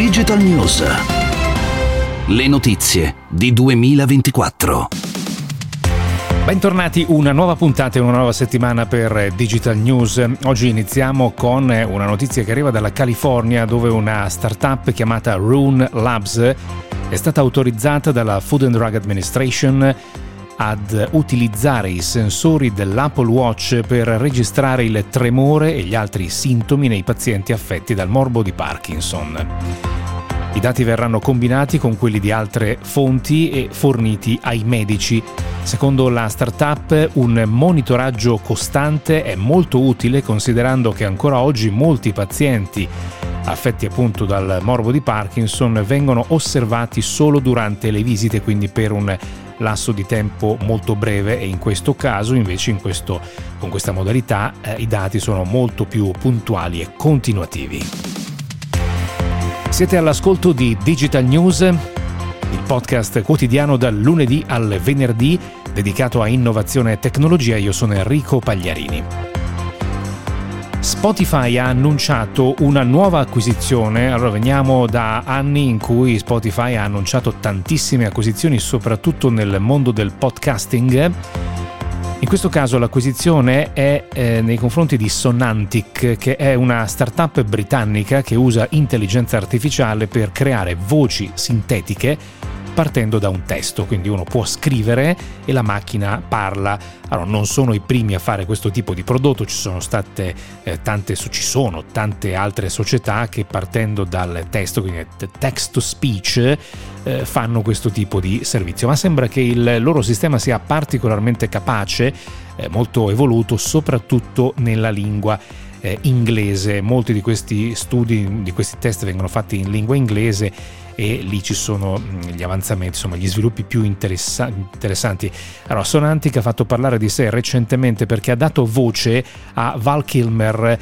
Digital News. Le notizie di 2024. Bentornati, una nuova puntata e una nuova settimana per Digital News. Oggi iniziamo con una notizia che arriva dalla California dove una startup chiamata Rune Labs è stata autorizzata dalla Food and Drug Administration ad utilizzare i sensori dell'Apple Watch per registrare il tremore e gli altri sintomi nei pazienti affetti dal morbo di Parkinson. I dati verranno combinati con quelli di altre fonti e forniti ai medici. Secondo la startup, un monitoraggio costante è molto utile considerando che ancora oggi molti pazienti affetti appunto dal morbo di Parkinson vengono osservati solo durante le visite, quindi per un lasso di tempo molto breve e in questo caso invece in questo, con questa modalità eh, i dati sono molto più puntuali e continuativi. Siete all'ascolto di Digital News, il podcast quotidiano dal lunedì al venerdì dedicato a innovazione e tecnologia. Io sono Enrico Pagliarini. Spotify ha annunciato una nuova acquisizione, allora veniamo da anni in cui Spotify ha annunciato tantissime acquisizioni, soprattutto nel mondo del podcasting. In questo caso l'acquisizione è eh, nei confronti di Sonantic, che è una startup britannica che usa intelligenza artificiale per creare voci sintetiche partendo da un testo, quindi uno può scrivere e la macchina parla. Allora, non sono i primi a fare questo tipo di prodotto, ci sono state eh, tante, ci sono tante altre società che partendo dal testo, quindi text to speech, eh, fanno questo tipo di servizio, ma sembra che il loro sistema sia particolarmente capace, eh, molto evoluto, soprattutto nella lingua eh, inglese. Molti di questi studi, di questi test vengono fatti in lingua inglese e lì ci sono mm, gli avanzamenti, insomma gli sviluppi più interessa- interessanti. Allora, Sonantic ha fatto parlare di sé recentemente perché ha dato voce a Val Kilmer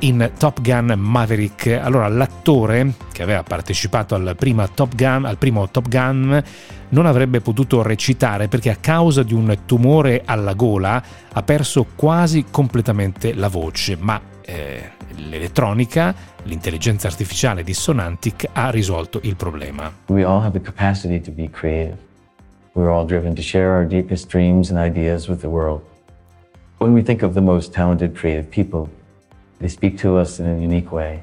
in Top Gun Maverick. Allora, l'attore che aveva partecipato al, Top Gun, al primo Top Gun non avrebbe potuto recitare perché a causa di un tumore alla gola ha perso quasi completamente la voce, ma eh, l'elettronica, l'intelligenza artificiale di Sonantic ha risolto il problema. We all have the capacity to be creative. We're all driven to share our deepest dreams and ideas with the world. When we think of the most talented creative people, they speak to us in a unique way.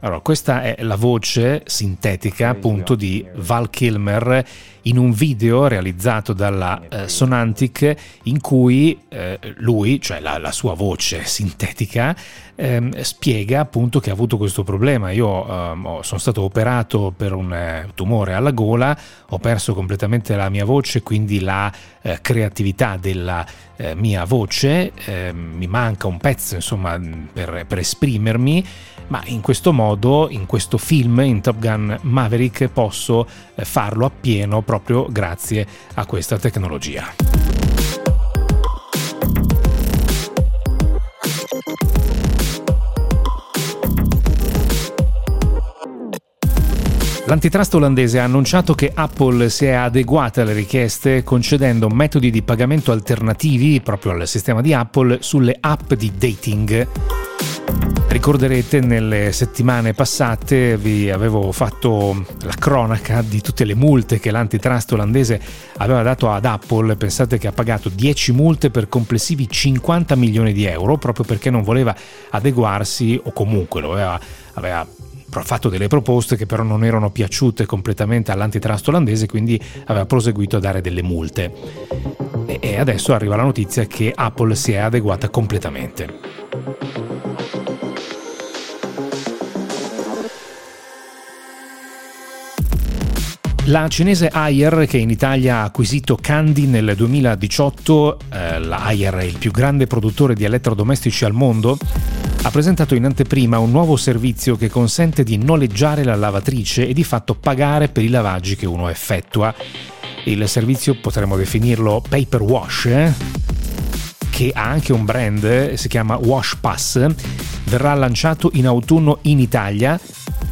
Allora, questa è la voce sintetica appunto di Val Kilmer in un video realizzato dalla eh, Sonantic in cui eh, lui, cioè la, la, sua voce sintetica, eh, spiega appunto che ha avuto questo problema. Io ehm, sono stato operato per un eh, tumore alla gola, ho perso completamente la mia voce, quindi la eh, creatività della eh, mia voce, ehm, mi manca un pezzo insomma per, per esprimermi ma in questo modo, in questo film, in Top Gun Maverick, posso eh, farlo appieno proprio grazie a questa tecnologia. L'antitrust olandese ha annunciato che Apple si è adeguata alle richieste concedendo metodi di pagamento alternativi proprio al sistema di Apple sulle app di dating. Ricorderete nelle settimane passate vi avevo fatto la cronaca di tutte le multe che l'antitrust olandese aveva dato ad Apple. Pensate che ha pagato 10 multe per complessivi 50 milioni di euro proprio perché non voleva adeguarsi o comunque lo aveva, aveva fatto delle proposte che però non erano piaciute completamente all'antitrust olandese, quindi aveva proseguito a dare delle multe. E adesso arriva la notizia che Apple si è adeguata completamente. La cinese Ayer, che in Italia ha acquisito Candy nel 2018, eh, la Ayer è il più grande produttore di elettrodomestici al mondo, ha presentato in anteprima un nuovo servizio che consente di noleggiare la lavatrice e di fatto pagare per i lavaggi che uno effettua. Il servizio potremmo definirlo paper wash, eh? che ha anche un brand, si chiama Wash Pass, verrà lanciato in autunno in Italia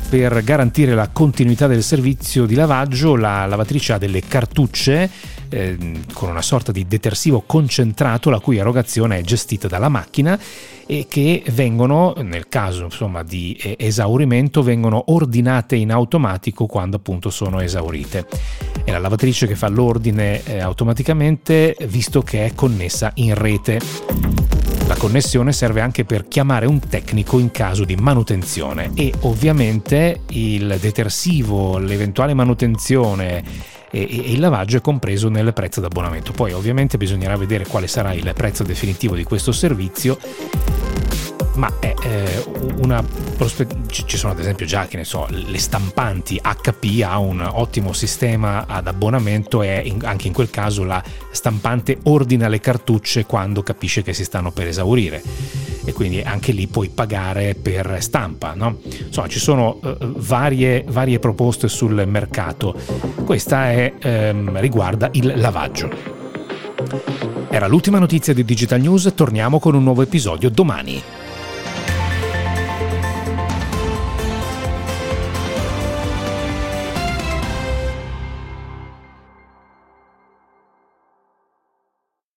per garantire la continuità del servizio di lavaggio, la lavatrice ha delle cartucce eh, con una sorta di detersivo concentrato la cui erogazione è gestita dalla macchina e che vengono, nel caso insomma, di eh, esaurimento, vengono ordinate in automatico quando appunto sono esaurite. È la lavatrice che fa l'ordine eh, automaticamente visto che è connessa in rete. La connessione serve anche per chiamare un tecnico in caso di manutenzione e ovviamente il detersivo, l'eventuale manutenzione e, il lavaggio è compreso nel prezzo d'abbonamento. Poi ovviamente bisognerà vedere quale sarà il prezzo definitivo di questo servizio ma è eh, una prospettiva. Ci sono ad esempio già, che ne so, le stampanti HP ha un ottimo sistema ad abbonamento e in, anche in quel caso la stampante ordina le cartucce quando capisce che si stanno per esaurire e quindi anche lì puoi pagare per stampa. No? Insomma, ci sono eh, varie, varie, proposte sul mercato. Questa è, ehm, riguarda il lavaggio. Era l'ultima notizia di Digital News, torniamo con un nuovo episodio domani.